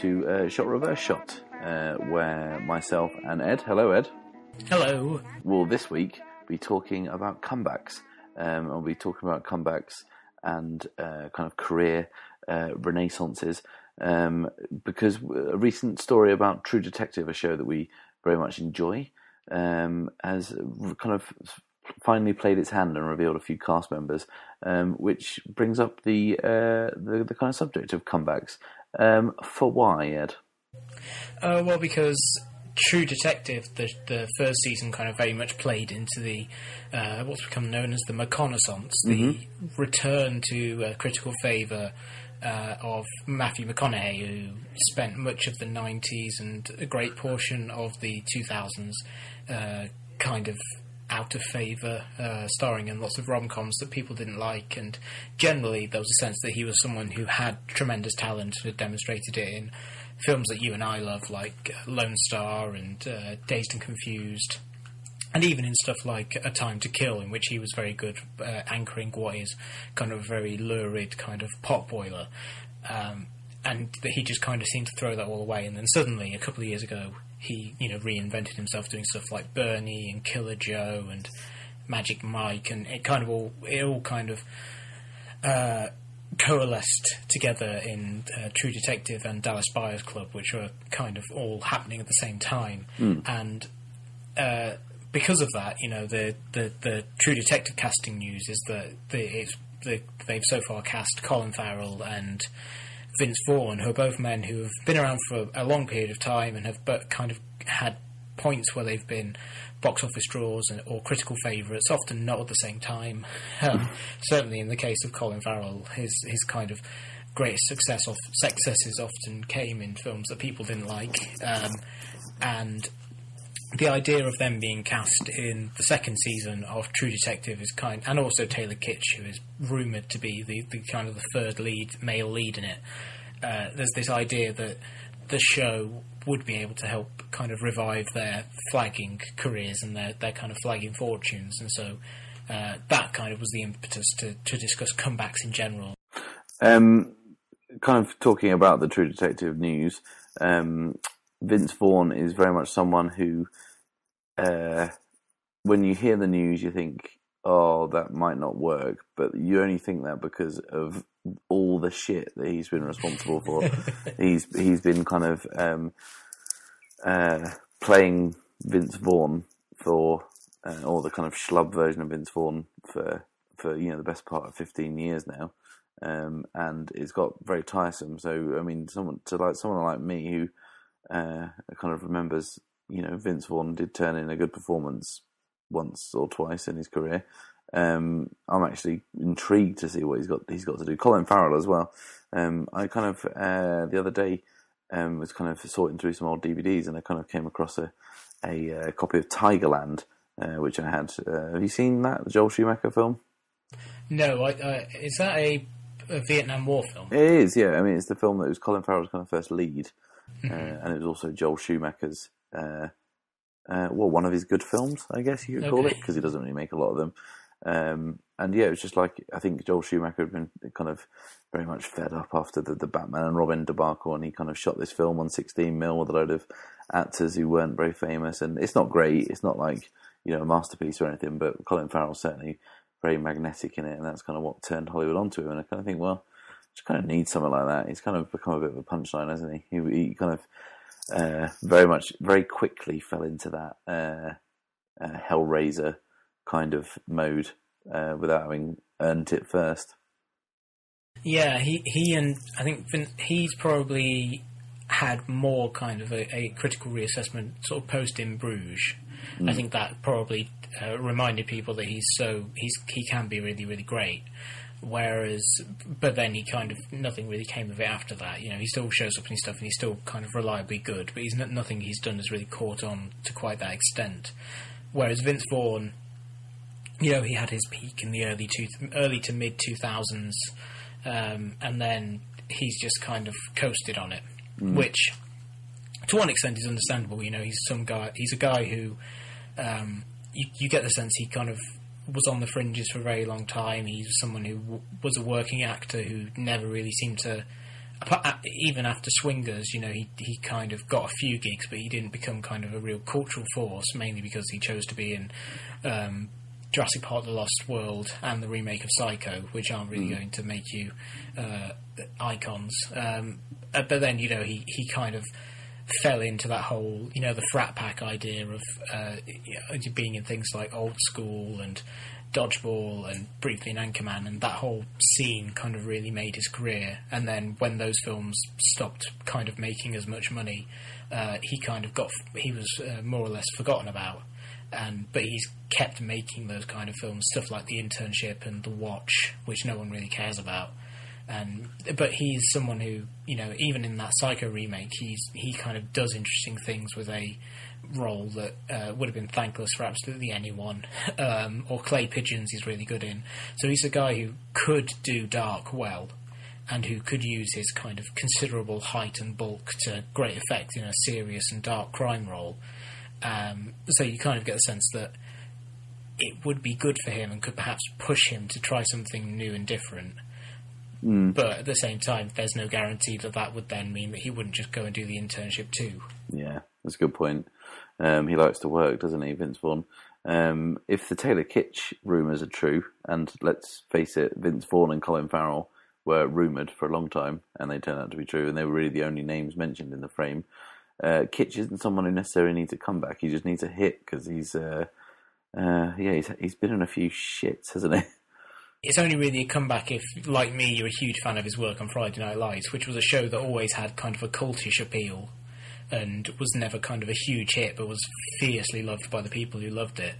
to uh, Shot Reverse Shot, uh, where myself and Ed, hello Ed, Hello. will this week be talking about comebacks. Um, I'll be talking about comebacks and uh, kind of career uh, renaissances um, because a recent story about True Detective, a show that we very much enjoy, um, has kind of finally played its hand and revealed a few cast members, um, which brings up the, uh, the the kind of subject of comebacks. Um, for why, Ed? Uh, well, because True Detective, the the first season, kind of very much played into the uh, what's become known as the McConaissance, the return to uh, critical favour uh, of Matthew McConaughey, who spent much of the '90s and a great portion of the 2000s uh, kind of out of favour, uh, starring in lots of rom coms that people didn't like, and generally there was a sense that he was someone who had tremendous talent and had demonstrated it in films that you and I love, like Lone Star and uh, Dazed and Confused, and even in stuff like A Time to Kill, in which he was very good uh, anchoring what is kind of a very lurid kind of pot boiler. Um, and that he just kind of seemed to throw that all away, and then suddenly, a couple of years ago, he you know reinvented himself doing stuff like Bernie and Killer Joe and Magic Mike, and it kind of all it all kind of uh, coalesced together in uh, True Detective and Dallas Buyers Club, which were kind of all happening at the same time, and uh, because of that, you know, the, the, the True Detective casting news is that the, the, they've so far cast Colin Farrell and Vince Vaughn, who are both men who have been around for a long period of time and have but kind of had points where they've been box office draws and, or critical favourites, often not at the same time. Um, certainly, in the case of Colin Farrell, his his kind of greatest success of successes often came in films that people didn't like, um, and the idea of them being cast in the second season of True Detective is kind, and also Taylor Kitsch, who is rumored to be the, the kind of the third lead, male lead in it. Uh, there's this idea that the show would be able to help kind of revive their flagging careers and their, their kind of flagging fortunes, and so uh, that kind of was the impetus to, to discuss comebacks in general. Um, kind of talking about the True Detective news, um, Vince Vaughn is very much someone who, uh, when you hear the news, you think, "Oh, that might not work," but you only think that because of all the shit that he's been responsible for. he's he's been kind of um, uh, playing Vince Vaughn for, uh, or the kind of schlub version of Vince Vaughn for for you know the best part of fifteen years now um, and it's got very tiresome. So I mean, someone to like someone like me who uh, kind of remembers, you know, Vince Vaughn did turn in a good performance once or twice in his career. Um, I'm actually intrigued to see what he's got. He's got to do. Colin Farrell as well. Um, I kind of uh, the other day um, was kind of sorting through some old DVDs, and I kind of came across a a, uh copy of Tigerland, uh, which I had. Uh, have you seen that the Joel Schumacher film? No, I, uh, is that a, a Vietnam War film? It is, yeah. I mean, it's the film that was Colin Farrell's kind of first lead, uh, and it was also Joel Schumacher's, uh, uh, well, one of his good films, I guess you could call it, because he doesn't really make a lot of them. Um, and yeah, it was just like I think Joel Schumacher had been kind of very much fed up after the, the Batman and Robin debacle, and he kind of shot this film on 16 mil with a load of actors who weren't very famous, and it's not great. It's not like you know a masterpiece or anything, but Colin Farrell's certainly very magnetic in it, and that's kind of what turned Hollywood onto him. And I kind of think, well, just kind of need something like that. He's kind of become a bit of a punchline, hasn't he? He, he kind of uh, very much, very quickly fell into that uh, uh, Hellraiser kind of mode uh, without having earned it first. Yeah, he he and I think Vin, he's probably had more kind of a, a critical reassessment sort of post in Bruges. I think that probably uh, reminded people that he's so he's he can be really really great. Whereas, but then he kind of nothing really came of it after that. You know, he still shows up in stuff and he's still kind of reliably good, but he's not, nothing he's done has really caught on to quite that extent. Whereas Vince Vaughn, you know, he had his peak in the early two, early to mid two thousands, um, and then he's just kind of coasted on it, which to one extent is understandable. You know, he's some guy. He's a guy who um, you, you get the sense he kind of was on the fringes for a very long time. He's someone who w- was a working actor who never really seemed to. Even after Swingers, you know, he he kind of got a few gigs, but he didn't become kind of a real cultural force. Mainly because he chose to be in um, Jurassic Park: The Lost World and the remake of Psycho, which aren't really going to make you uh, icons. Um, uh, but then, you know, he he kind of fell into that whole, you know, the frat pack idea of uh, you know, being in things like Old School and Dodgeball and briefly in Anchorman, and that whole scene kind of really made his career. And then when those films stopped kind of making as much money, uh, he kind of got he was uh, more or less forgotten about. And but he's kept making those kind of films, stuff like The Internship and The Watch, which no one really cares about and but he's someone who you know even in that Psycho remake he's he kind of does interesting things with a role that uh, would have been thankless for absolutely anyone. Um, or Clay Pigeons he's really good in. So he's a guy who could do dark well and who could use his kind of considerable height and bulk to great effect in a serious and dark crime role. Um, so you kind of get the sense that it would be good for him and could perhaps push him to try something new and different but at the same time, there's no guarantee that that would then mean that he wouldn't just go and do the internship too. Yeah, that's a good point. Um, he likes to work, doesn't he, Vince Vaughn? Um, if the Taylor Kitsch rumours are true, and let's face it, Vince Vaughn and Colin Farrell were rumoured for a long time, and they turned out to be true, and they were really the only names mentioned in the frame. Uh, Kitsch isn't someone who necessarily needs a comeback. He just needs a hit because he's, uh, uh, yeah, he's he's been in a few shits, hasn't he? It's only really a comeback if, like me, you're a huge fan of his work on Friday Night Lights, which was a show that always had kind of a cultish appeal and was never kind of a huge hit, but was fiercely loved by the people who loved it.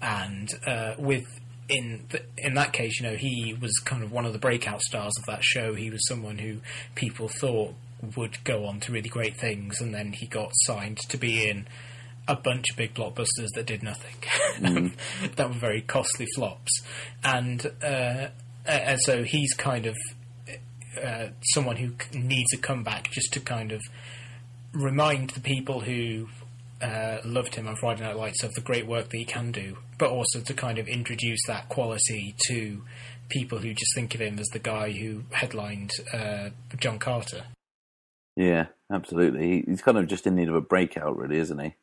And uh, with in in that case, you know, he was kind of one of the breakout stars of that show. He was someone who people thought would go on to really great things, and then he got signed to be in a bunch of big blockbusters that did nothing, that were very costly flops, and uh, and so he's kind of uh, someone who needs a comeback just to kind of remind the people who uh, loved him on Friday Night Lights of the great work that he can do, but also to kind of introduce that quality to people who just think of him as the guy who headlined uh, John Carter. Yeah, absolutely. He's kind of just in need of a breakout, really, isn't he?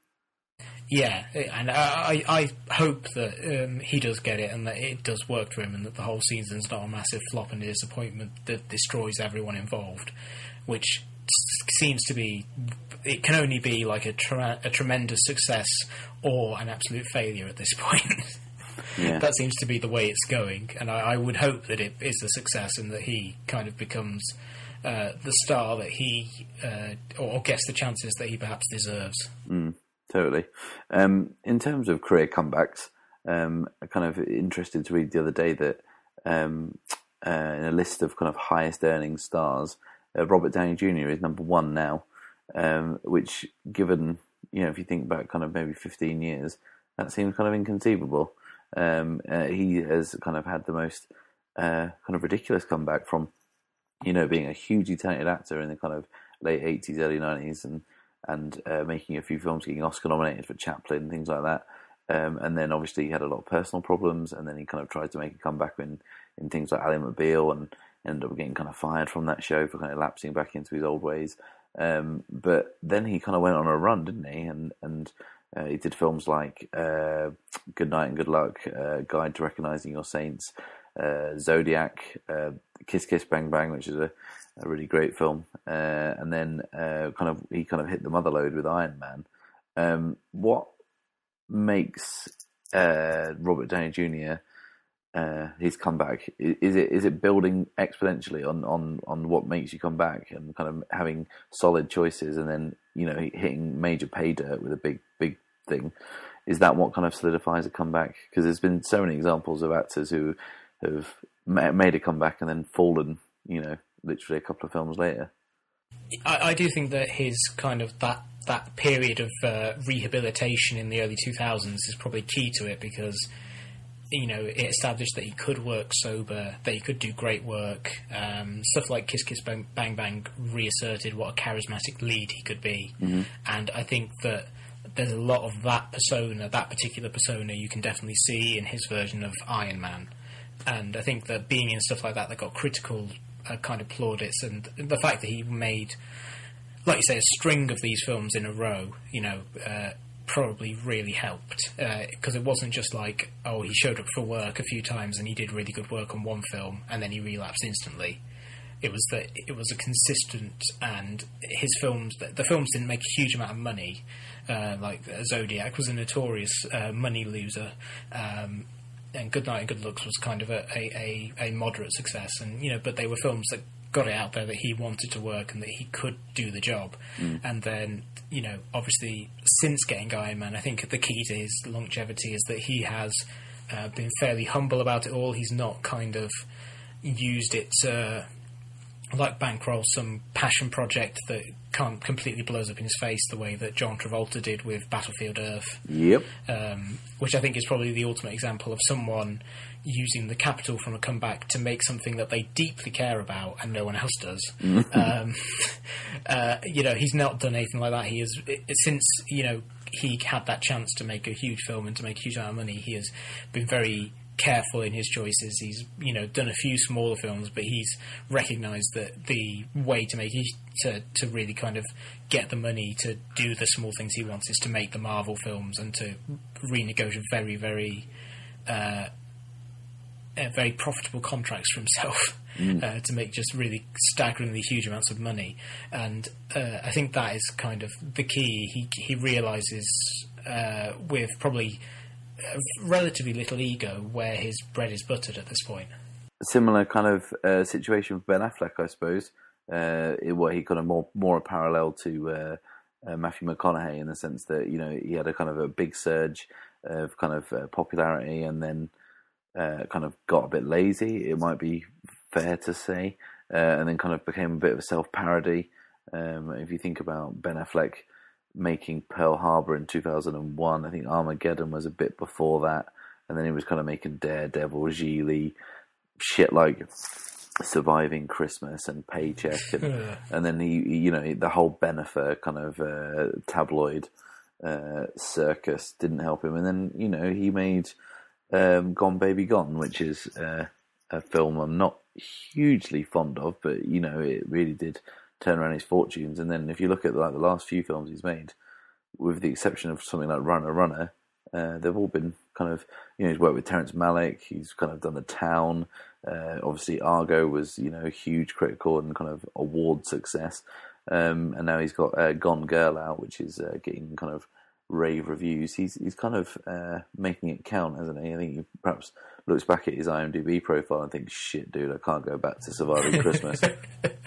Yeah, and I, I I hope that um, he does get it and that it does work for him and that the whole season's not a massive flop and a disappointment that destroys everyone involved, which seems to be. It can only be like a, tre- a tremendous success or an absolute failure at this point. Yeah. that seems to be the way it's going, and I, I would hope that it is a success and that he kind of becomes uh, the star that he uh, or, or gets the chances that he perhaps deserves. Totally. Um, in terms of career comebacks, um, I'm kind of interested to read the other day that um, uh, in a list of kind of highest earning stars, uh, Robert Downey Jr. is number one now, um, which, given, you know, if you think back kind of maybe 15 years, that seems kind of inconceivable. Um, uh, he has kind of had the most uh, kind of ridiculous comeback from, you know, being a hugely talented actor in the kind of late 80s, early 90s, and and uh, making a few films, getting Oscar nominated for Chaplin, things like that. Um, and then obviously he had a lot of personal problems, and then he kind of tried to make a comeback in, in things like Ally McBeal, and ended up getting kind of fired from that show for kind of lapsing back into his old ways. Um, but then he kind of went on a run, didn't he? And and uh, he did films like uh, Good Night and Good Luck, uh, Guide to Recognizing Your Saints, uh, Zodiac, uh, Kiss Kiss Bang Bang, which is a, a really great film. Uh, and then uh, kind of he kind of hit the mother load with Iron Man. Um, what makes uh, Robert Downey Jr. Uh, his comeback is it is it building exponentially on, on, on what makes you come back and kind of having solid choices and then you know hitting major pay dirt with a big big thing is that what kind of solidifies a comeback because there's been so many examples of actors who have made a comeback and then fallen you know literally a couple of films later I, I do think that his kind of that that period of uh, rehabilitation in the early 2000s is probably key to it because you know, it established that he could work sober, that he could do great work. Um, stuff like Kiss Kiss Bang Bang Bang reasserted what a charismatic lead he could be, and I think that there's a lot of that persona, that particular persona, you can definitely see in his version of Iron Man. And I think that being in stuff like that that got critical uh, kind of plaudits, and the fact that he made, like you say, a string of these films in a row, you know, uh, probably really helped because it wasn't just like, oh, he showed up for work a few times and he did really good work on one film and then he relapsed instantly. It was that it was a consistent, and his films. The, the films didn't make a huge amount of money. Uh, like Zodiac was a notorious uh, money loser, um, and Good Night and Good Looks was kind of a, a, a, a moderate success. And you know, but they were films that got it out there that he wanted to work and that he could do the job. And then, you know, obviously, since getting Iron Man, I think the key to his longevity is that he has uh, been fairly humble about it all. He's not kind of used it to like bankroll some passion project that can't completely blows up in his face the way that John Travolta did with Battlefield Earth Yep. um, which I think is probably the ultimate example of someone using the capital from a comeback to make something that they deeply care about and no one else does. um, uh, you know, he's not done anything like that. He has since you know he had that chance to make a huge film and to make a huge amount of money. He has been very careful in his choices. He's you know done a few smaller films, but he's recognised that the way to make it, to to really kind of get the money to do the small things he wants is to make the Marvel films and to renegotiate very very uh, uh, very profitable contracts for himself. Uh, to make just really staggeringly huge amounts of money, and uh, I think that is kind of the key. He he realizes uh, with probably relatively little ego where his bread is buttered at this point. Similar kind of uh, situation with Ben Affleck, I suppose. Uh, where he kind of more more a parallel to uh, uh, Matthew McConaughey in the sense that you know he had a kind of a big surge of kind of uh, popularity and then uh, kind of got a bit lazy. It might be fair to say, uh, and then kind of became a bit of a self parody. Um, if you think about Ben Affleck making Pearl Harbor in 2001, I think Armageddon was a bit before that, and then he was kind of making Daredevil, Gigli, shit like Surviving Christmas and Paycheck, and, and then he, you know, the whole Bennifer kind of uh, tabloid uh, circus didn't help him, and then you know he made um, Gone Baby Gone, which is uh, a film I'm not hugely fond of, but you know it really did turn around his fortunes. And then if you look at like the last few films he's made, with the exception of something like Runner Runner, uh, they've all been kind of you know he's worked with Terrence Malick, he's kind of done The Town. Uh, obviously, Argo was you know a huge critical and kind of award success, um, and now he's got uh, Gone Girl out, which is uh, getting kind of rave reviews. He's he's kind of uh, making it count, hasn't he? I think he perhaps looks back at his IMDb profile and thinks, "Shit, dude, I can't go back to Surviving Christmas."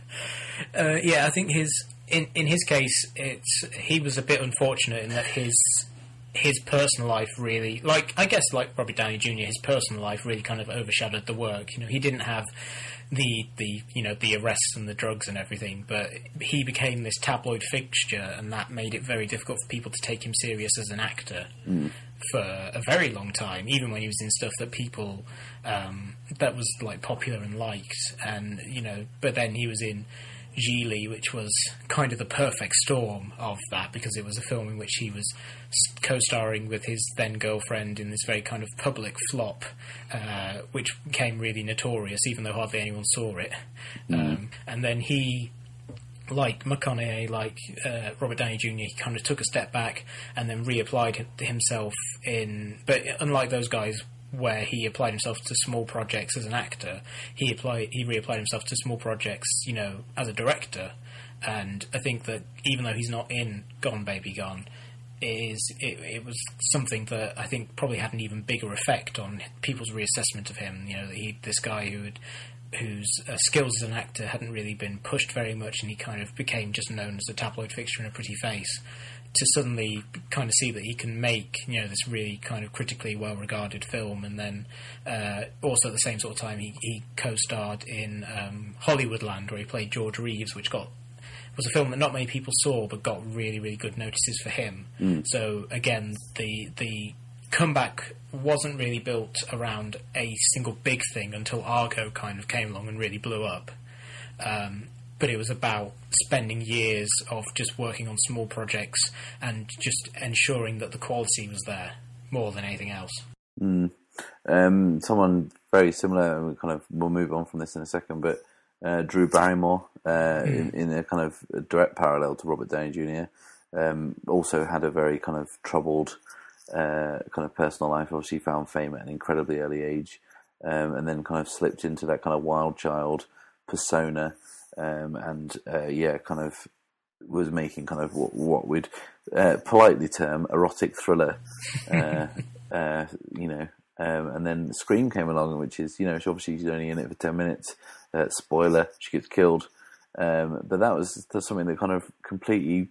Uh, yeah, I think his in in his case, it's he was a bit unfortunate in that his his personal life really, like I guess, like Robert Downey Jr., his personal life really kind of overshadowed the work. You know, he didn't have the the you know the arrests and the drugs and everything, but he became this tabloid fixture, and that made it very difficult for people to take him serious as an actor for a very long time. Even when he was in stuff that people um, that was like popular and liked, and you know, but then he was in. Gigli, which was kind of the perfect storm of that because it was a film in which he was co-starring with his then girlfriend in this very kind of public flop, uh, which became really notorious, even though hardly anyone saw it. Um, and then he like McConaughey, like uh, Robert Downey Jr., he kind of took a step back and then reapplied himself in. But unlike those guys, where he applied himself to small projects as an actor, he applied he reapplied himself to small projects, you know, as a director. And I think that even though he's not in Gone Baby Gone, is it, it was something that I think probably had an even bigger effect on people's reassessment of him. You know, he this guy who had whose uh, skills as an actor hadn't really been pushed very much, and he kind of became just known as a tabloid fixture and a pretty face. To suddenly kind of see that he can make you know this really kind of critically well regarded film, and then uh, also at the same sort of time he, he co-starred in um, Hollywoodland, where he played George Reeves, which got was a film that not many people saw, but got really really good notices for him. So again, the the comeback wasn't really built around a single big thing until Argo kind of came along and really blew up. Um, but it was about spending years of just working on small projects and just ensuring that the quality was there more than anything else. Mm. Um, someone very similar, and we kind of we'll move on from this in a second, but uh, Drew Barrymore, uh, mm. in, in, a kind of direct parallel to Robert Downey Jr., um, also had a very kind of troubled uh, kind of personal life. Obviously, found fame at an incredibly early age, um, and then kind of slipped into that kind of wild child persona, um, and uh, yeah, kind of was making kind of what, what we'd uh, politely term erotic thriller, uh, uh, you know. Um, and then Scream came along, which is, you know, she obviously she's only in it for 10 minutes. Uh, spoiler, she gets killed. Um, but that was something that kind of completely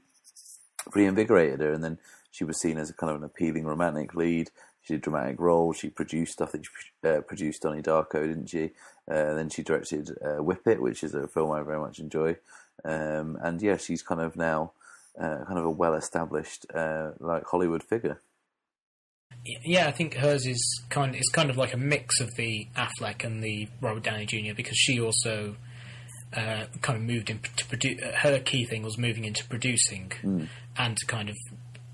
reinvigorated her. And then she was seen as a kind of an appealing romantic lead. She did dramatic roles. She produced, I think she uh, produced Donnie Darko, didn't she? Uh, then she directed uh, Whip It, which is a film I very much enjoy. Um, and yeah, she's kind of now uh, kind of a well-established uh, like Hollywood figure. Yeah, I think hers is kind is kind of like a mix of the Affleck and the Robert Downey Jr. because she also uh, kind of moved into produce. Her key thing was moving into producing mm. and to kind of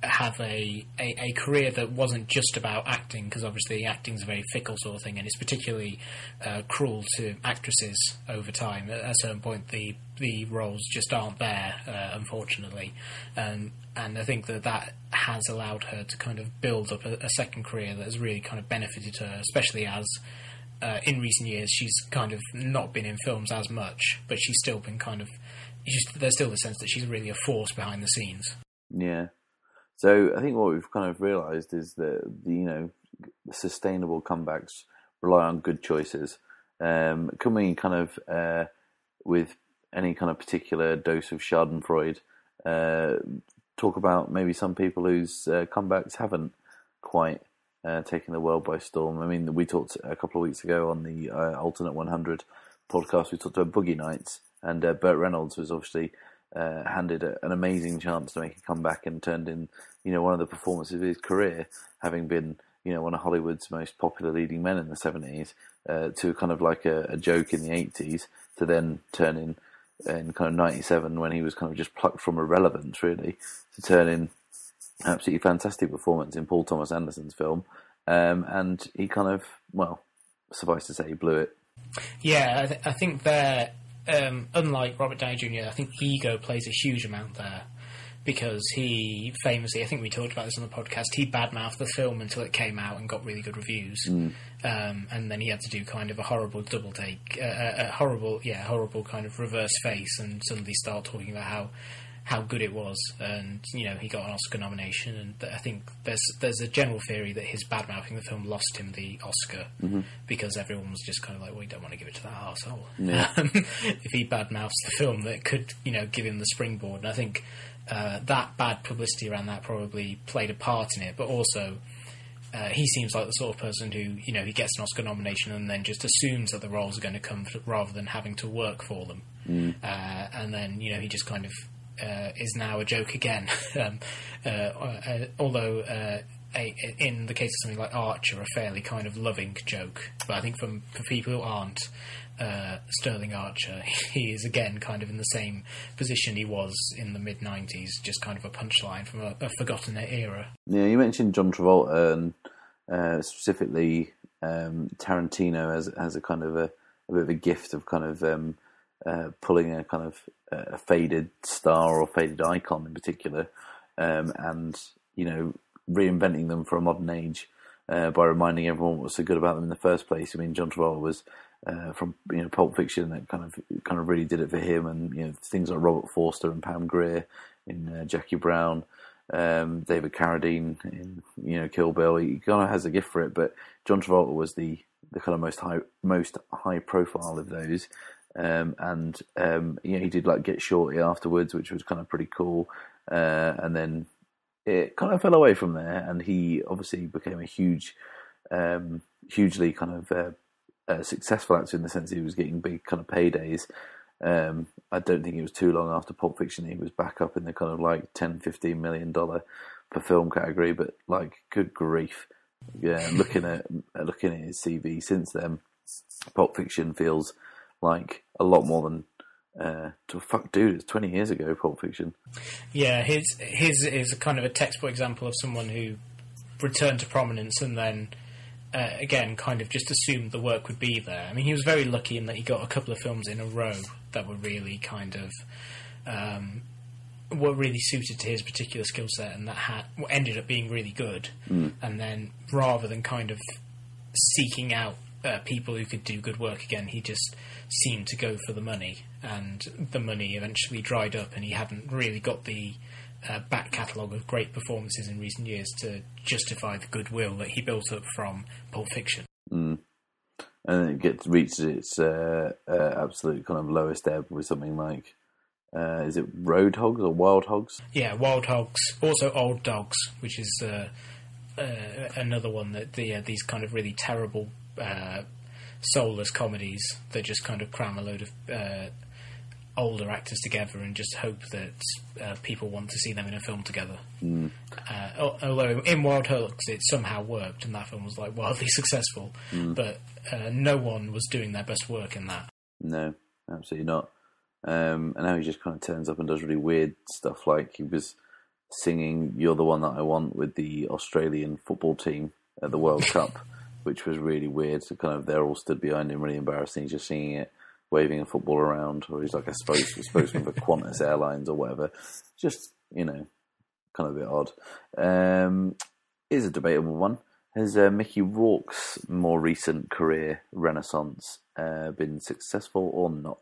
have a, a, a, career that wasn't just about acting, because obviously acting is a very fickle sort of thing, and it's particularly uh, cruel to actresses over time. At a certain point, the the roles just aren't there, uh, unfortunately, um, and I think that that has allowed her to kind of build up a, a second career that has really kind of benefited her, especially as. Uh, in recent years, she's kind of not been in films as much, but she's still been kind of. there's still the sense that she's really a force behind the scenes. Yeah, so I think what we've kind of realised is that you know sustainable comebacks rely on good choices. Um, can we kind of uh, with any kind of particular dose of Schadenfreude uh, talk about maybe some people whose uh, comebacks haven't quite uh, taken the world by storm? I mean, we talked a couple of weeks ago on the uh, Alternate 100 podcast. We talked about Boogie Nights, and uh, Burt Reynolds was obviously handed a, an amazing chance to make a comeback and turned in, you know, one of the performances of his career, having been, you know, one of Hollywood's most popular leading men in the 70s, uh, to kind of like a, a, joke in the 80s, to then turn in, in kind of 97 when he was kind of just plucked from irrelevance, really, to turn in absolutely fantastic performance in Paul Thomas Anderson's film. Um, and he kind of, well, suffice to say, he blew it. Yeah, I, th- I think there um, unlike Robert Downey Jr., I think ego plays a huge amount there because he famously, I think we talked about this on the podcast, he badmouthed the film until it came out and got really good reviews, mm. um, and then he had to do kind of a horrible double take, uh, a, uh, a horrible, yeah, horrible kind of reverse face, and suddenly start talking about how how good it was, and you know he got an Oscar nomination, and I think there's there's a general theory that his bad mouthing the film lost him the Oscar mm-hmm. because everyone was just kind of like, well, we don't want to give it to that asshole. Yeah. if he bad mouths the film, that could you know give him the springboard, and I think uh, that bad publicity around that probably played a part in it, but also. Uh, he seems like the sort of person who, you know, he gets an Oscar nomination and then just assumes that the roles are going to come rather than having to work for them. Mm. Uh, and then, you know, he just kind of uh, is now a joke again. um, uh, uh, although uh, a, in the case of something like Archer, a fairly kind of loving joke. But I think from for people who aren't uh, Sterling Archer, he is again kind of in the same position he was in the mid '90s, just kind of a punchline from a, a forgotten era. Yeah, you mentioned John Travolta and uh, specifically um, Tarantino as as a kind of a, a, bit of a gift of kind of um, uh, pulling a kind of a faded star or faded icon in particular, um, and you know reinventing them for a modern age uh, by reminding everyone what's so good about them in the first place. I mean, John Travolta was uh, from you know Pulp Fiction that kind of kind of really did it for him, and you know things like Robert Forster and Pam Grier in uh, Jackie Brown. Um, David Carradine in you know Kill Bill, he kind of has a gift for it. But John Travolta was the the kind of most high most high profile of those, um, and um, you know, he did like Get Shorty afterwards, which was kind of pretty cool. Uh, and then it kind of fell away from there, and he obviously became a huge, um, hugely kind of uh, uh, successful actor in the sense he was getting big kind of paydays. Um, I don't think it was too long after Pulp Fiction he was back up in the kind of like 10, 15 million dollar per film category, but like, good grief. Yeah, looking at looking at his CV since then, Pulp Fiction feels like a lot more than. Uh, to fuck, dude, it's twenty years ago. Pulp Fiction. Yeah, his his is a kind of a textbook example of someone who returned to prominence and then uh, again kind of just assumed the work would be there. I mean, he was very lucky in that he got a couple of films in a row that were really kind of um, were really suited to his particular skill set, and that had ended up being really good. Mm. And then rather than kind of seeking out uh, people who could do good work again, he just seemed to go for the money, and the money eventually dried up, and he hadn't really got the uh, back catalogue of great performances in recent years to justify the goodwill that he built up from Pulp Fiction. Mm. And it gets reaches its uh, uh, absolute kind of lowest ebb with something like, uh, is it Road Hogs or Wild Hogs? Yeah, Wild Hogs, also Old Dogs, which is uh, uh, another one that the, uh, these kind of really terrible uh, soulless comedies that just kind of cram a load of uh, older actors together and just hope that uh, people want to see them in a film together. Mm. Uh, although in Wild Hogs it somehow worked and that film was like wildly successful, but uh, no one was doing their best work in that. No, absolutely not. Um, and now he just kind of turns up and does really weird stuff. Like he was singing "You're the One That I Want" with the Australian football team at the World Cup, which was really weird. So kind of they're all stood behind him, really embarrassing. He's just singing it, waving a football around, or he's like a spokes- spokesman for Qantas Airlines or whatever. Just you know, kind of a bit odd. Um, is a debatable one. Has uh, Mickey Rourke's more recent career renaissance uh, been successful or not?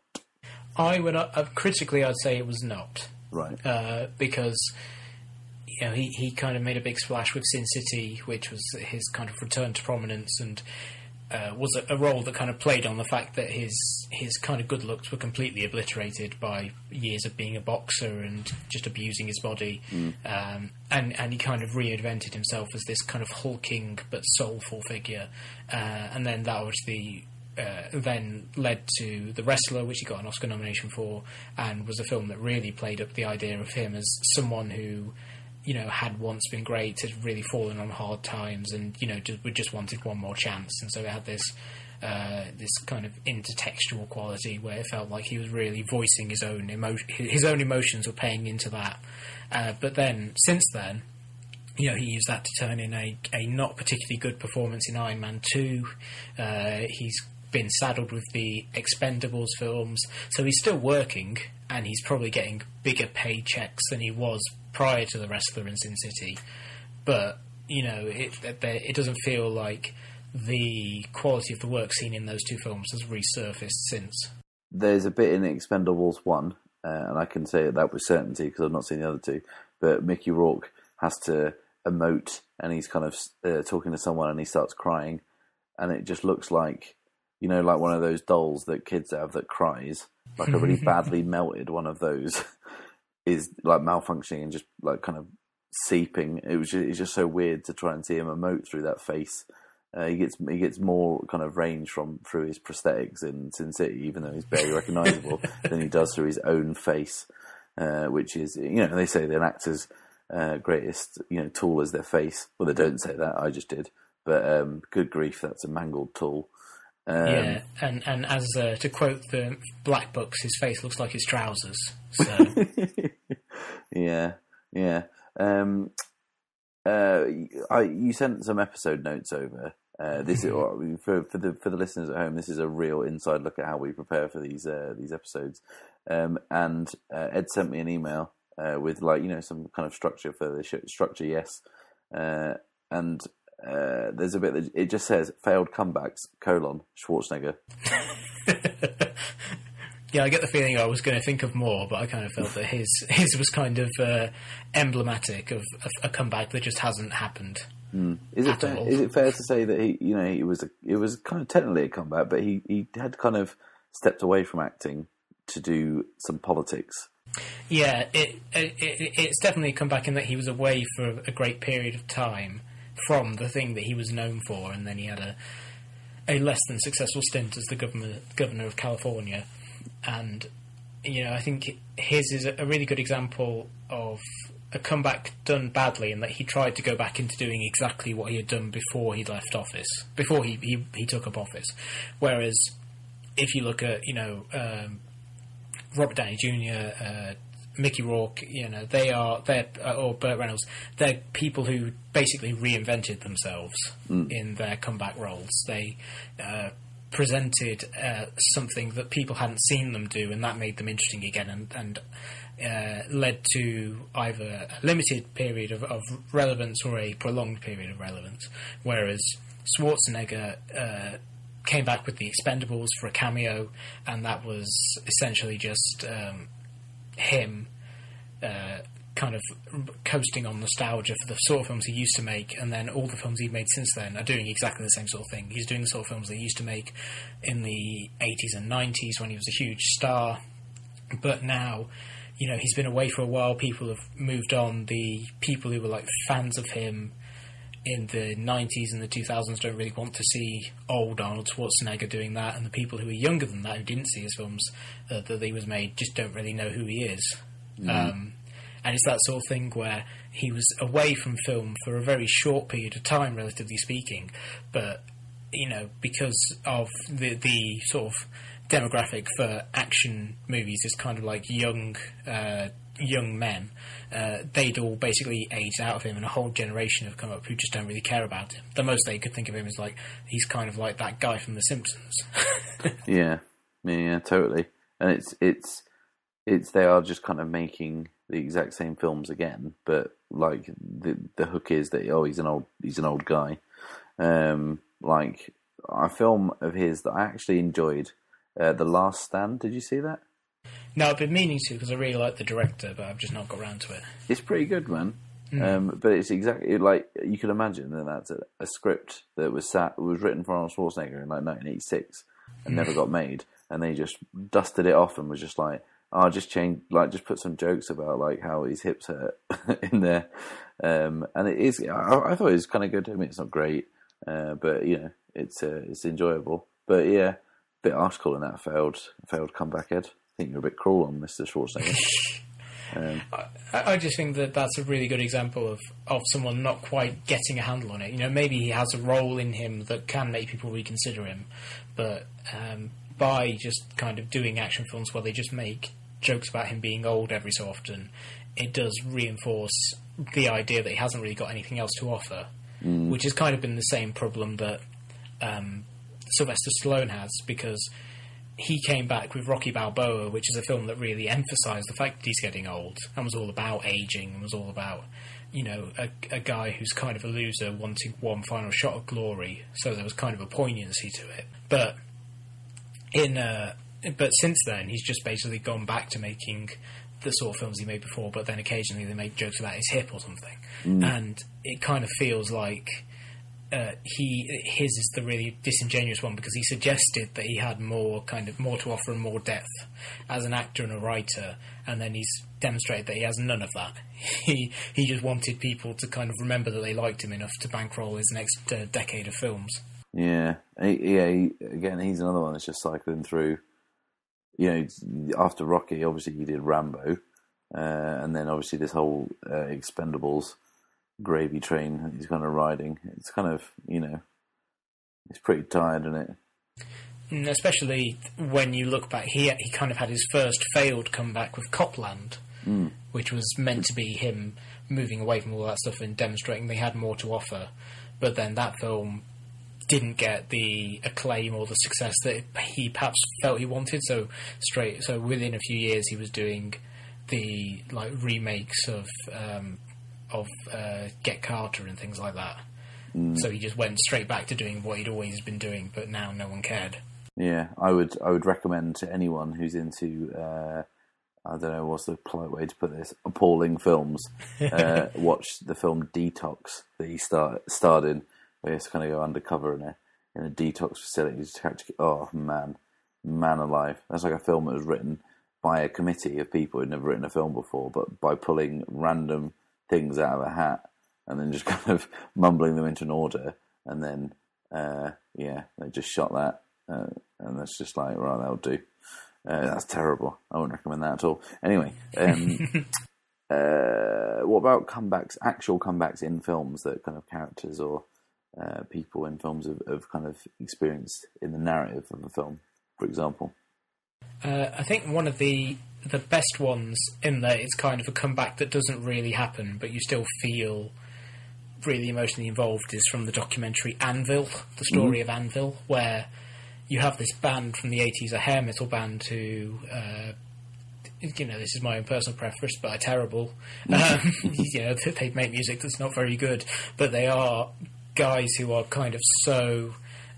I would uh, critically, I'd say it was not. Right. uh, because you know he, he kind of made a big splash with Sin City, which was his kind of return to prominence, and uh, was a, a role that kind of played on the fact that his his kind of good looks were completely obliterated by years of being a boxer and just abusing his body, um, and and he kind of reinvented himself as this kind of hulking but soulful figure, uh, and then that was the uh, then led to The Wrestler, which he got an Oscar nomination for, and was a film that really played up the idea of him as someone who, you know, had once been great, had really fallen on hard times, and you know, just, just wanted one more chance. And so it had this uh, this kind of intertextual quality where it felt like he was really voicing his own emo- his own emotions were paying into that. Uh, but then, since then, you know, he used that to turn in a, a not particularly good performance in Iron Man 2. Uh, he's been saddled with the Expendables films, so he's still working, and he's probably getting bigger paychecks than he was prior to The Wrestler in Sin City. But, you know, it, it, doesn't feel like the quality of the work seen in those two films has resurfaced since. There's a bit in Expendables 1, uh, and I can say that with certainty because I've not seen the other two, but Mickey Rourke has to emote and he's kind of uh, talking to someone and he starts crying, and it just looks like, you know, like one of those dolls that kids have that cries, like a really badly melted one of those is like malfunctioning and just like kind of seeping. It was just, it's just so weird to try and see him emote through that face. Uh, he gets he gets more kind of range from through his prosthetics in Sin City, even though he's barely recognisable, than he does through his own face, uh, which is you know they say that an actor's uh, greatest you know tool is their face. Well, they don't say that. I just did, but um, good grief, that's a mangled tool. Um, yeah, and and as uh, to quote the Black Books, his face looks like his trousers. So yeah, yeah. Um, uh, I you sent some episode notes over. Uh, this is for for the for the listeners at home. This is a real inside look at how we prepare for these uh, these episodes. Um, and uh, Ed sent me an email uh, with like you know some kind of structure for the show, structure. Yes, uh, and uh, there's a bit that it just says failed comebacks colon Schwarzenegger. yeah, I get the feeling I was going to think of more, but I kind of felt that his his was kind of uh, emblematic of a, a comeback that just hasn't happened. Is it fair, all. is it fair to say that he you know he was a, it was kind of technically a comeback, but he he had kind of stepped away from acting to do some politics. Yeah, it, it, it it's definitely a comeback in that he was away for a great period of time from the thing that he was known for, and then he had a a less than successful stint as the governor governor of California, and you know I think his is a, really good example of a comeback done badly, and that he tried to go back into doing exactly what he had done before he left office, before he he, he took up office. Whereas, if you look at you know um, Robert Downey Jr., uh, Mickey Rourke, you know they are they uh, or Burt Reynolds, they're people who basically reinvented themselves in their comeback roles. They uh, presented uh, something that people hadn't seen them do, and that made them interesting again, and, and uh, led to either a limited period of, of relevance or a prolonged period of relevance. Whereas Schwarzenegger uh, came back with the Expendables for a cameo, and that was essentially just um, him. Kind of coasting on nostalgia for the sort of films he used to make, and then all the films he'd made since then are doing exactly the same sort of thing. He's doing the sort of films that he used to make in the 80s and 90s when he was a huge star, but now, you know, he's been away for a while. People have moved on. The people who were like fans of him in the 90s and the 2000s don't really want to see old Arnold Schwarzenegger doing that, and the people who are younger than that who didn't see his films uh, that he was made just don't really know who he is. Um, and it's that sort of thing where he was away from film for a very short period of time, relatively speaking, but you know because of the the sort of demographic for action movies is kind of like young uh, young men. Uh, they'd all basically aged out of him, and a whole generation have come up who just don't really care about him. The most they could think of him is like he's kind of like that guy from The Simpsons. Yeah, yeah, totally. And it's it's it's they are just kind of making the exact same films again, but like the the hook is that oh he's an old he's an old guy. Um, like a film of his that I actually enjoyed, uh, The Last Stand. Did you see that? no, I've been meaning to because I really like the director, but I've just not got around to it. It's pretty good, man. Um, but it's exactly like you can imagine that that's a, a script that was sat was written for Arnold Schwarzenegger in like 1986 and never got made, and they just dusted it off and was just like, "I'll just change, like, just put some jokes about like how his hips hurt in there." Um, and it is, I, I thought it was kind of good. I mean, it's not great, uh, but you know, it's uh, it's enjoyable. But yeah, bit harsh calling that failed failed comeback. Ed, I think you're a bit cruel on Mister Schwarzenegger. um, I, I just think that that's a really good example of, of someone not quite getting a handle on it. You know, maybe he has a role in him that can make people reconsider him, but um, by just kind of doing action films where they just make jokes about him being old every so often, it does reinforce the idea that he hasn't really got anything else to offer, which has kind of been the same problem that um, Sylvester Stallone has because he came back with Rocky Balboa, which is a film that really emphasised the fact that he's getting old and was all about aging and was all about, you know, a, a guy who's kind of a loser wanting one final shot of glory. So there was kind of a poignancy to it. But in, uh, but since then, he's just basically gone back to making the sort of films he made before. But then occasionally they make jokes about his hip or something, and it kind of feels like uh, he his is the really disingenuous one because he suggested that he had more kind of more to offer and more depth as an actor and a writer, and then he's demonstrated that he has none of that. He he just wanted people to kind of remember that they liked him enough to bankroll his next uh, decade of films. Yeah, he, yeah. He, again, he's another one that's just cycling through. You know, after Rocky, obviously he did Rambo, uh, and then obviously this whole uh, Expendables gravy train he's kind of riding. It's kind of you know, it's pretty tired, isn't it? Especially when you look back, he he kind of had his first failed comeback with Cop Land, which was meant to be him moving away from all that stuff and demonstrating they had more to offer. But then that film didn't get the acclaim or the success that he perhaps felt he wanted. So straight, so within a few years, he was doing the like remakes of um, of uh, Get Carter and things like that. So he just went straight back to doing what he'd always been doing, but now no one cared. Yeah, I would I would recommend to anyone who's into uh, I don't know what's the polite way to put this appalling films. Uh, watch the film Detox that he start starred in, where he has to kind of go undercover in a in a detox facility. to catch- Oh man, man alive! That's like a film that was written by a committee of people who'd never written a film before, but by pulling random things out of a hat and then just kind of mumbling them into an order, and then uh, yeah, they just shot that, uh, and that's just like right, that'll do. Uh, that's terrible. I wouldn't recommend that at all. Anyway, um, uh, what about comebacks? Actual comebacks in films that kind of characters or uh, people in films have, have kind of experienced in the narrative of a film, for example. Uh, I think one of the the best ones in there is kind of a comeback that doesn't really happen, but you still feel really emotionally involved. Is from the documentary Anvil, the story of Anvil, where you have this band from the eighties, a hair metal band who. Uh, you know, this is my own personal preference, but are terrible. Um, you know, they make music that's not very good, but they are guys who are kind of so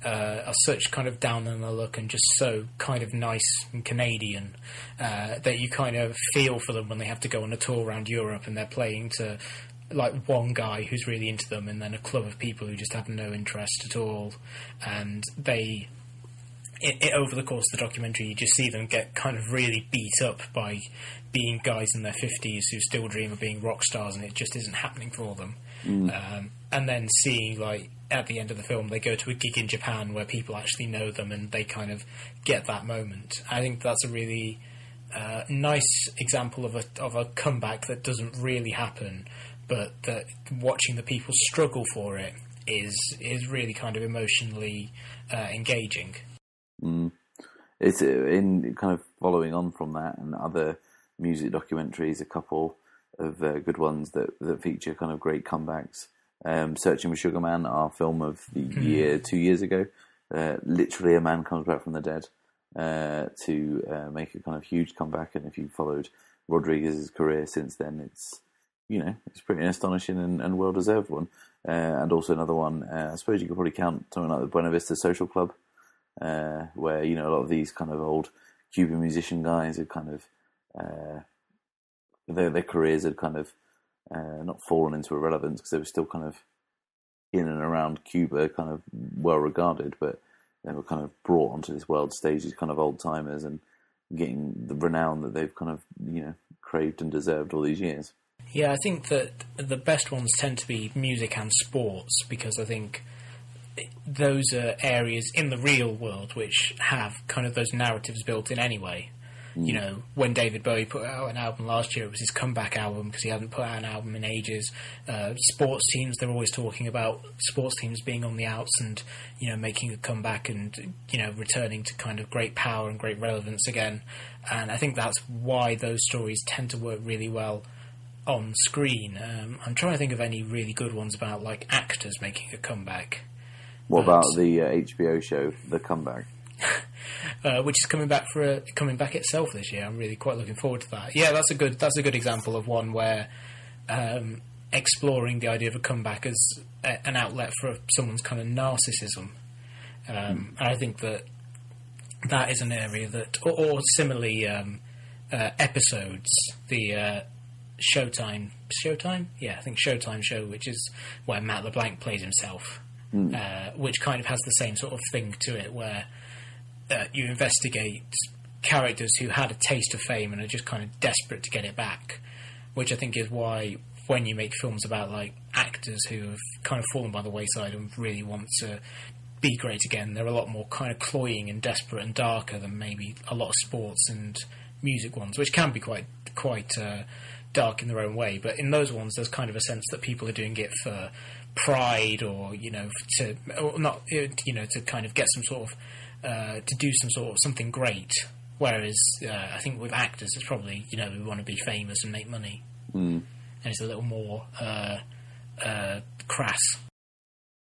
uh, are such kind of down on the look and just so kind of nice and Canadian uh, that you kind of feel for them when they have to go on a tour around Europe and they're playing to like one guy who's really into them and then a club of people who just have no interest at all and they it, it, over the course of the documentary, you just see them get kind of really beat up by being guys in their 50s who still dream of being rock stars and it just isn't happening for them. Um, and then seeing, like, at the end of the film, they go to a gig in Japan where people actually know them and they kind of get that moment. I think that's a really uh, nice example of a, of a comeback that doesn't really happen, but that watching the people struggle for it is, is really kind of emotionally uh, engaging. Mm. It's uh, in kind of following on from that and other music documentaries, a couple of uh, good ones that, that feature kind of great comebacks. Um, Searching for Sugar Man, our film of the year two years ago, uh, literally a man comes back from the dead uh, to uh, make a kind of huge comeback. And if you followed Rodriguez's career since then, it's you know it's pretty astonishing and, and well deserved one. Uh, and also another one, I suppose you could probably count something like the Buena Vista Social Club, uh, where you know a lot of these kind of old Cuban musician guys had kind of uh, their their careers had kind of uh, not fallen into irrelevance because they were still kind of in and around Cuba, kind of well regarded, but they were kind of brought onto this world stage, these kind of old timers, and getting the renown that they've kind of you know craved and deserved all these years. Yeah, I think that the best ones tend to be music and sports because I think those are areas in the real world which have kind of those narratives built in anyway. Mm. You know, when David Bowie put out an album last year, it was his comeback album because he hadn't put out an album in ages. Uh, sports teams, they're always talking about sports teams being on the outs and, you know, making a comeback and, you know, returning to kind of great power and great relevance again. And I think that's why those stories tend to work really well on screen. Um, I'm trying to think of any really good ones about, like, actors making a comeback. What about the uh, HBO show, The Comeback? uh, which is coming back for a, coming back itself this year. I'm really quite looking forward to that. Yeah, that's a good that's a good example of one where um, exploring the idea of a comeback as a, an outlet for someone's kind of narcissism. Um, and I think that that is an area that, or, or similarly, um, uh, episodes, the uh, Showtime, Showtime, yeah, I think Showtime show, which is where Matt LeBlanc plays himself, mm. uh, which kind of has the same sort of thing to it, where uh, you investigate characters who had a taste of fame and are just kind of desperate to get it back, which I think is why when you make films about like actors who have kind of fallen by the wayside and really want to be great again, they're a lot more kind of cloying and desperate and darker than maybe a lot of sports and music ones, which can be quite quite uh, dark in their own way. But in those ones, there's kind of a sense that people are doing it for pride or you know to or not you know to kind of get some sort of uh, to do some sort of something great. Whereas uh, I think with actors, it's probably you know we want to be famous and make money, mm. and it's a little more uh, uh, crass.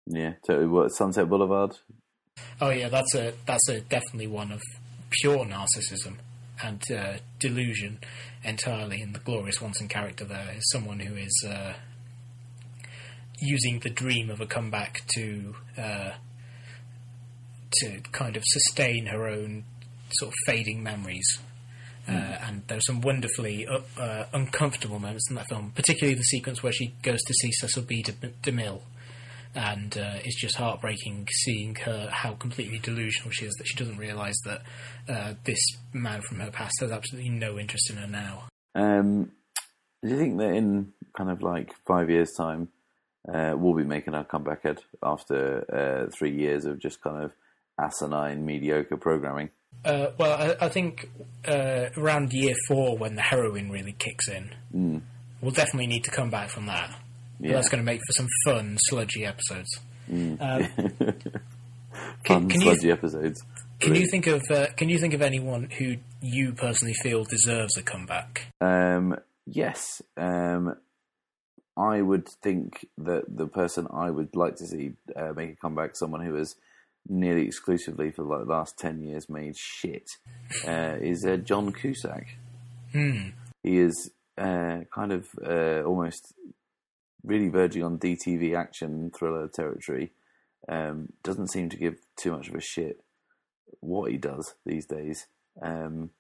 Yeah, so what Sunset Boulevard? Oh yeah, that's a that's a definitely one of pure narcissism and uh, delusion entirely. And the Gloria Swanson character there is someone who is uh, using the dream of a comeback to uh, to kind of sustain her own sort of fading memories. Uh, and are some wonderfully uh, uh, uncomfortable moments in that film, particularly the sequence where she goes to see Cecil B. DeMille, and uh, it's just heartbreaking seeing her how completely delusional she is that she doesn't realise that uh, this man from her past has absolutely no interest in her now. Um, do you think that in kind of like five years' time, uh, we'll be making our comeback Ed after three years of just kind of asinine, mediocre programming? Uh, well, I, I think uh, around year four, when the heroin really kicks in, mm. we'll definitely need to come back from that. Yeah. That's going to make for some fun, sludgy episodes. Um, Fun, can you- sludgy episodes. can you think of uh, Can you think of anyone who you personally feel deserves a comeback? Um, yes. Um, I would think that the person I would like to see uh, make a comeback, someone who has nearly exclusively for like the last ten years made shit, uh, is uh, John Cusack. Hmm. He is uh, kind of uh, almost really verging on DTV action thriller territory. Um, doesn't seem to give too much of a shit what he does these days. Um,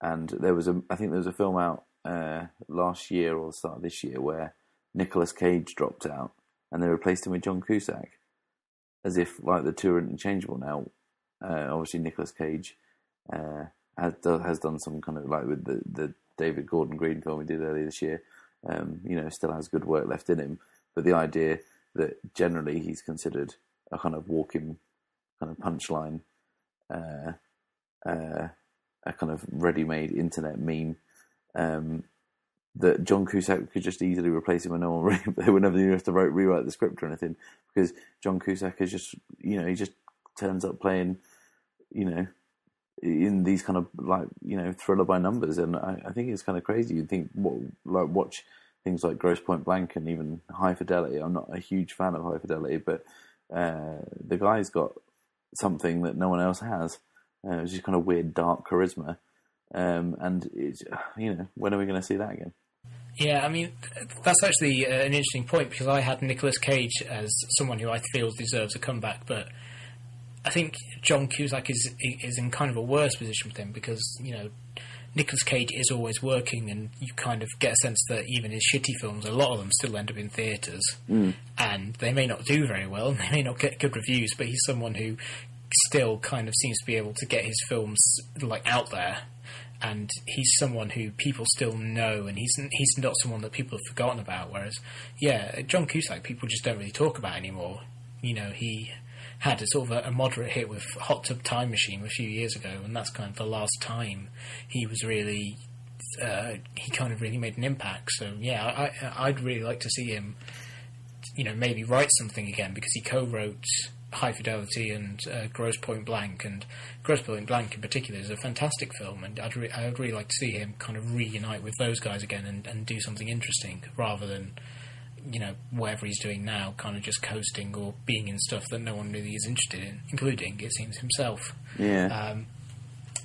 and there was a, I think there was a film out uh, last year or the start of this year where Nicolas Cage dropped out and they replaced him with John Cusack, as if like the two are interchangeable now. Uh, obviously, Nicolas Cage uh, has has done some kind of like with the the David Gordon Green film we did earlier this year. Um, you know, still has good work left in him, but the idea that generally he's considered a kind of walking kind of punchline, uh, uh, a kind of ready-made internet meme. Um, that John Cusack could just easily replace him, and no one re- they would never have to write, rewrite the script or anything because John Cusack is just you know he just turns up playing you know in these kind of like you know thriller by numbers, and I, I think it's kind of crazy. You think what like watch things like Grosse Pointe Blank and even High Fidelity. I'm not a huge fan of High Fidelity, but uh, the guy's got something that no one else has. Uh, it's just kind of weird, dark charisma. Um, and it's, you know, when are we going to see that again? Yeah, I mean, that's actually uh, an interesting point because I had Nicolas Cage as someone who I feel deserves a comeback, but I think John Cusack is is in kind of a worse position with him because you know Nicolas Cage is always working, and you kind of get a sense that even his shitty films, a lot of them still end up in theatres, and they may not do very well, and they may not get good reviews, but he's someone who still kind of seems to be able to get his films like out there and he's someone who people still know, and he's he's not someone that people have forgotten about. Whereas, yeah, John Cusack, people just don't really talk about anymore. You know, he had a sort of a, a moderate hit with Hot Tub Time Machine a few years ago, and that's kind of the last time he was really uh, he kind of really made an impact. So yeah, I, I'd really like to see him, you know, maybe write something again because he co-wrote High Fidelity and uh, Grosse Pointe Blank, and Grosse Pointe Blank in particular is a fantastic film, and I'd re- I'd really like to see him kind of reunite with those guys again and, and do something interesting rather than you know whatever he's doing now, kind of just coasting or being in stuff that no one really is interested in, including it seems himself. Yeah, Um,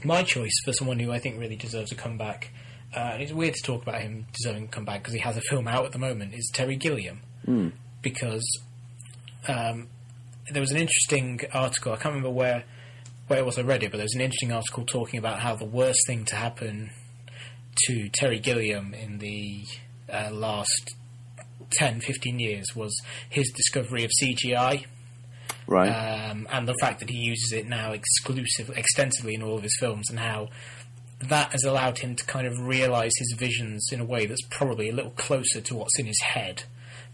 my choice for someone who I think really deserves a comeback, uh, and it's weird to talk about him deserving a comeback because he has a film out at the moment, is Terry Gilliam. Because um, there was an interesting article, I can't remember where, where it was I read it, but there was an interesting article talking about how the worst thing to happen to Terry Gilliam in the uh, last 10, 15 years was his discovery of CGI right. um, and the fact that he uses it now exclusively, extensively in all of his films, and how that has allowed him to kind of realize his visions in a way that's probably a little closer to what's in his head,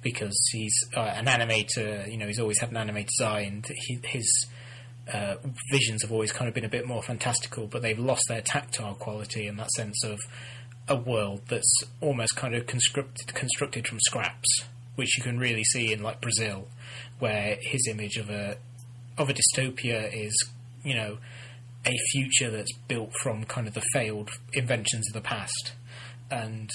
because he's uh, an animator. You know, he's always had an animator's eye, and he, his uh, visions have always kind of been a bit more fantastical, but they've lost their tactile quality and that sense of a world that's almost kind of constructed constructed from scraps, which you can really see in like Brazil, where his image of a of a dystopia is, you know, a future that's built from kind of the failed inventions of the past, and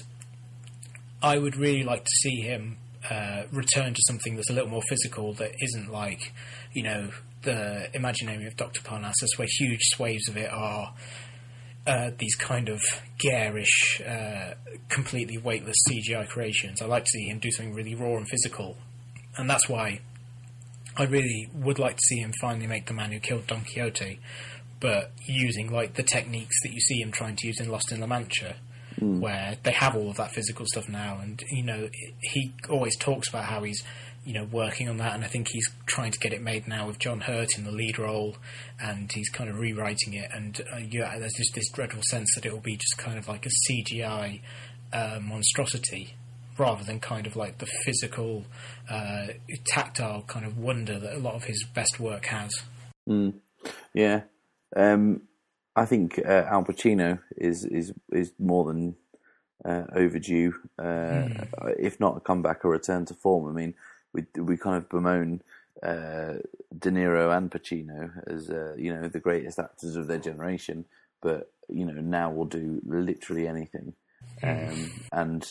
I would really like to see him uh, return to something that's a little more physical, that isn't like, you know, the Imaginarium of Doctor Parnassus, where huge swathes of it are uh, these kind of garish, uh, completely weightless CGI creations. I like to see him do something really raw and physical, and that's why I really would like to see him finally make the man who killed Don Quixote, but using like the techniques that you see him trying to use in Lost in La Mancha, where they have all of that physical stuff now, and you know he always talks about how he's you know working on that, and I think he's trying to get it made now with John Hurt in the lead role, and he's kind of rewriting it, and uh, yeah, there's just this dreadful sense that it will be just kind of like a CGI uh, monstrosity rather than kind of like the physical, uh, tactile kind of wonder that a lot of his best work has. Yeah, um, I think uh, Al Pacino is is is more than uh, overdue, uh, if not a comeback, or a return to form. I mean, we we kind of bemoan uh, De Niro and Pacino as uh, you know the greatest actors of their generation, but you know now will do literally anything. Um, and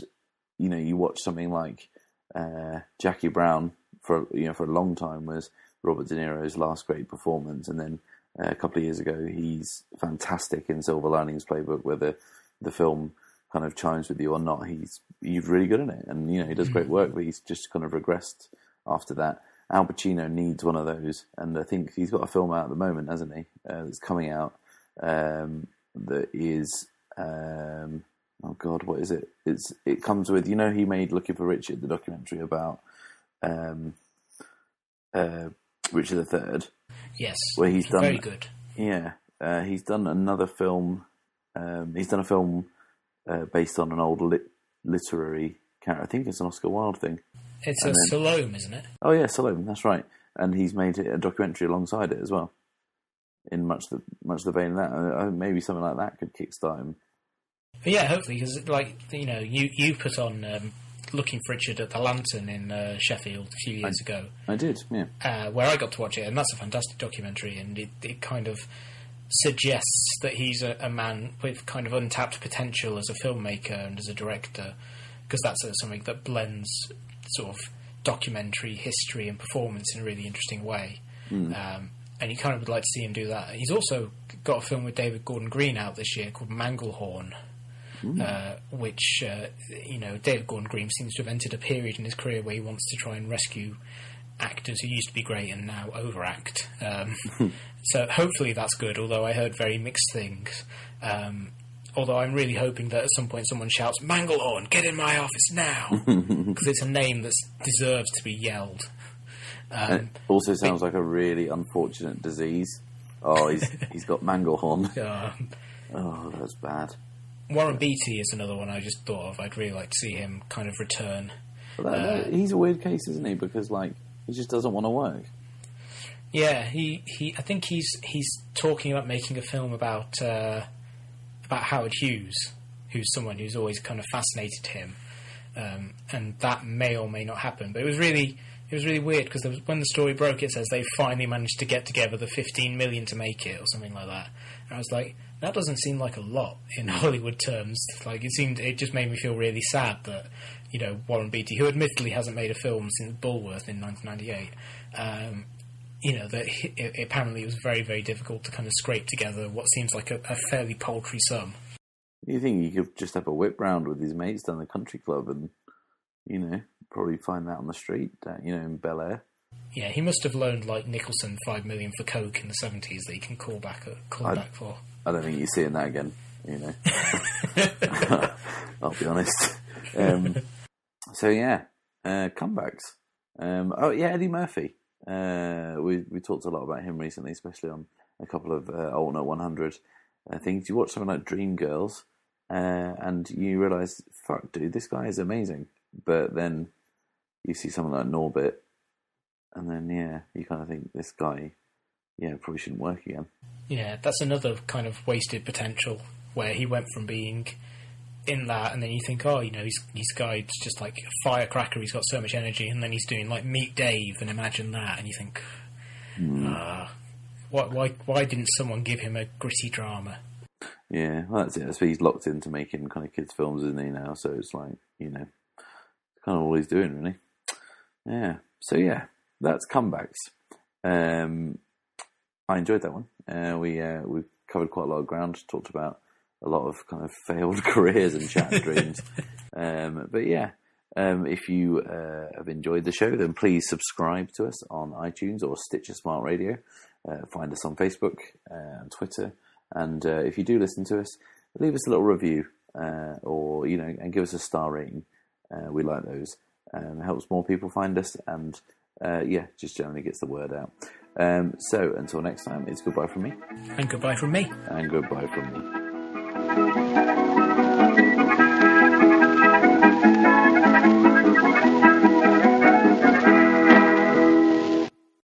you know, you watch something like uh, Jackie Brown for you know for a long time was Robert De Niro's last great performance, and then a couple of years ago he's fantastic in Silver Linings Playbook, where the the film kind of chimes with you or not. He's he's really good in it, and you know he does great work, but he's just kind of regressed after that. Al Pacino needs one of those, and I think he's got a film out at the moment, hasn't he? Uh, that's coming out um, that is um, oh god, what is it? It's it comes with you know he made Looking for Richard, the documentary about um, uh, Richard III. Yes, Where he's done- very good. Yeah, uh, he's done another film. Um, he's done a film uh, based on an old lit- literary character. I think it's an Oscar Wilde thing. It's a then- Salome, isn't it? Oh yeah, Salome, that's right. And he's made a documentary alongside it as well. In much the much the vein of that, uh, maybe something like that could kickstart him. But yeah, hopefully, because like you know, you you put on um, Looking for Richard at the Lantern in uh, Sheffield a few years ago, I did, yeah. uh, where I got to watch it, and that's a fantastic documentary, and it, it kind of suggests that he's a, a man with kind of untapped potential as a filmmaker and as a director, because that's uh, something that blends sort of documentary history and performance in a really interesting way. Um, and you kind of would like to see him do that. He's also got a film with David Gordon Green out this year called Manglehorn, uh, which uh, you know David Gordon Green seems to have entered a period in his career where he wants to try and rescue actors who used to be great and now overact. Um, so hopefully that's good. Although I heard very mixed things. Um, although I'm really hoping that at some point someone shouts "Manglehorn, get in my office now," because it's a name that deserves to be yelled. Um, It also sounds like a really unfortunate disease. Oh, he's he's got manglehorn. Oh, that's bad. Warren Beatty is another one I just thought of. I'd really like to see him kind of return. That, Uh, he's a weird case, isn't he? Because like he just doesn't want to work. Yeah, he, he I think he's he's talking about making a film about uh, about Howard Hughes, who's someone who's always kind of fascinated him, um, and that may or may not happen. But it was really it was really weird because when the story broke, it says they finally managed to get together the 15 million to make it or something like that. And I was like, that doesn't seem like a lot in Hollywood terms. Like it seemed, it just made me feel really sad that you know Warren Beatty, who admittedly hasn't made a film since Bulworth in 1998. Um, you know that he- it, apparently it was very very difficult to kind of scrape together what seems like a, a fairly paltry sum. You think you could just have a whip round with his mates down the country club and you know probably find that on the street, uh, you know, in Bel Air. Yeah, he must have loaned like Nicholson five million for coke in the seventies that he can call back uh, call I'd- back for. I don't think you're seeing that again. You know, I'll be honest. Um, so yeah, uh, comebacks. Um, oh yeah, Eddie Murphy. Uh, we we talked a lot about him recently, especially on a couple of uh, alternate 100 uh, things. You watch something like Dreamgirls, uh, and you realise, fuck, dude, this guy is amazing. But then you see someone like Norbit, and then yeah, you kind of think this guy, yeah, probably shouldn't work again. Yeah, that's another kind of wasted potential where he went from being in that, and then you think, oh, you know, he's he's guy's just like a firecracker. He's got so much energy, and then he's doing like Meet Dave, and imagine that, and you think, ah, why why why didn't someone give him a gritty drama? Yeah, well, that's it. So he's locked into making kind of kids' films, isn't he now? So it's like, you know, kind of all he's doing, really. Yeah. So yeah, that's comebacks. Um, I enjoyed that one. Uh, we uh, we covered quite a lot of ground, talked about a lot of kind of failed careers and shattered dreams. Um, but yeah, um, if you uh, have enjoyed the show, then please subscribe to us on iTunes or Stitcher Smart Radio. Uh, find us on Facebook uh, and Twitter. And uh, if you do listen to us, leave us a little review uh, or, you know, and give us a star rating. Uh, we like those. Um, it helps more people find us and, uh, yeah, just generally gets the word out. Um, so until next time, it's goodbye from me And goodbye from me. and goodbye from me.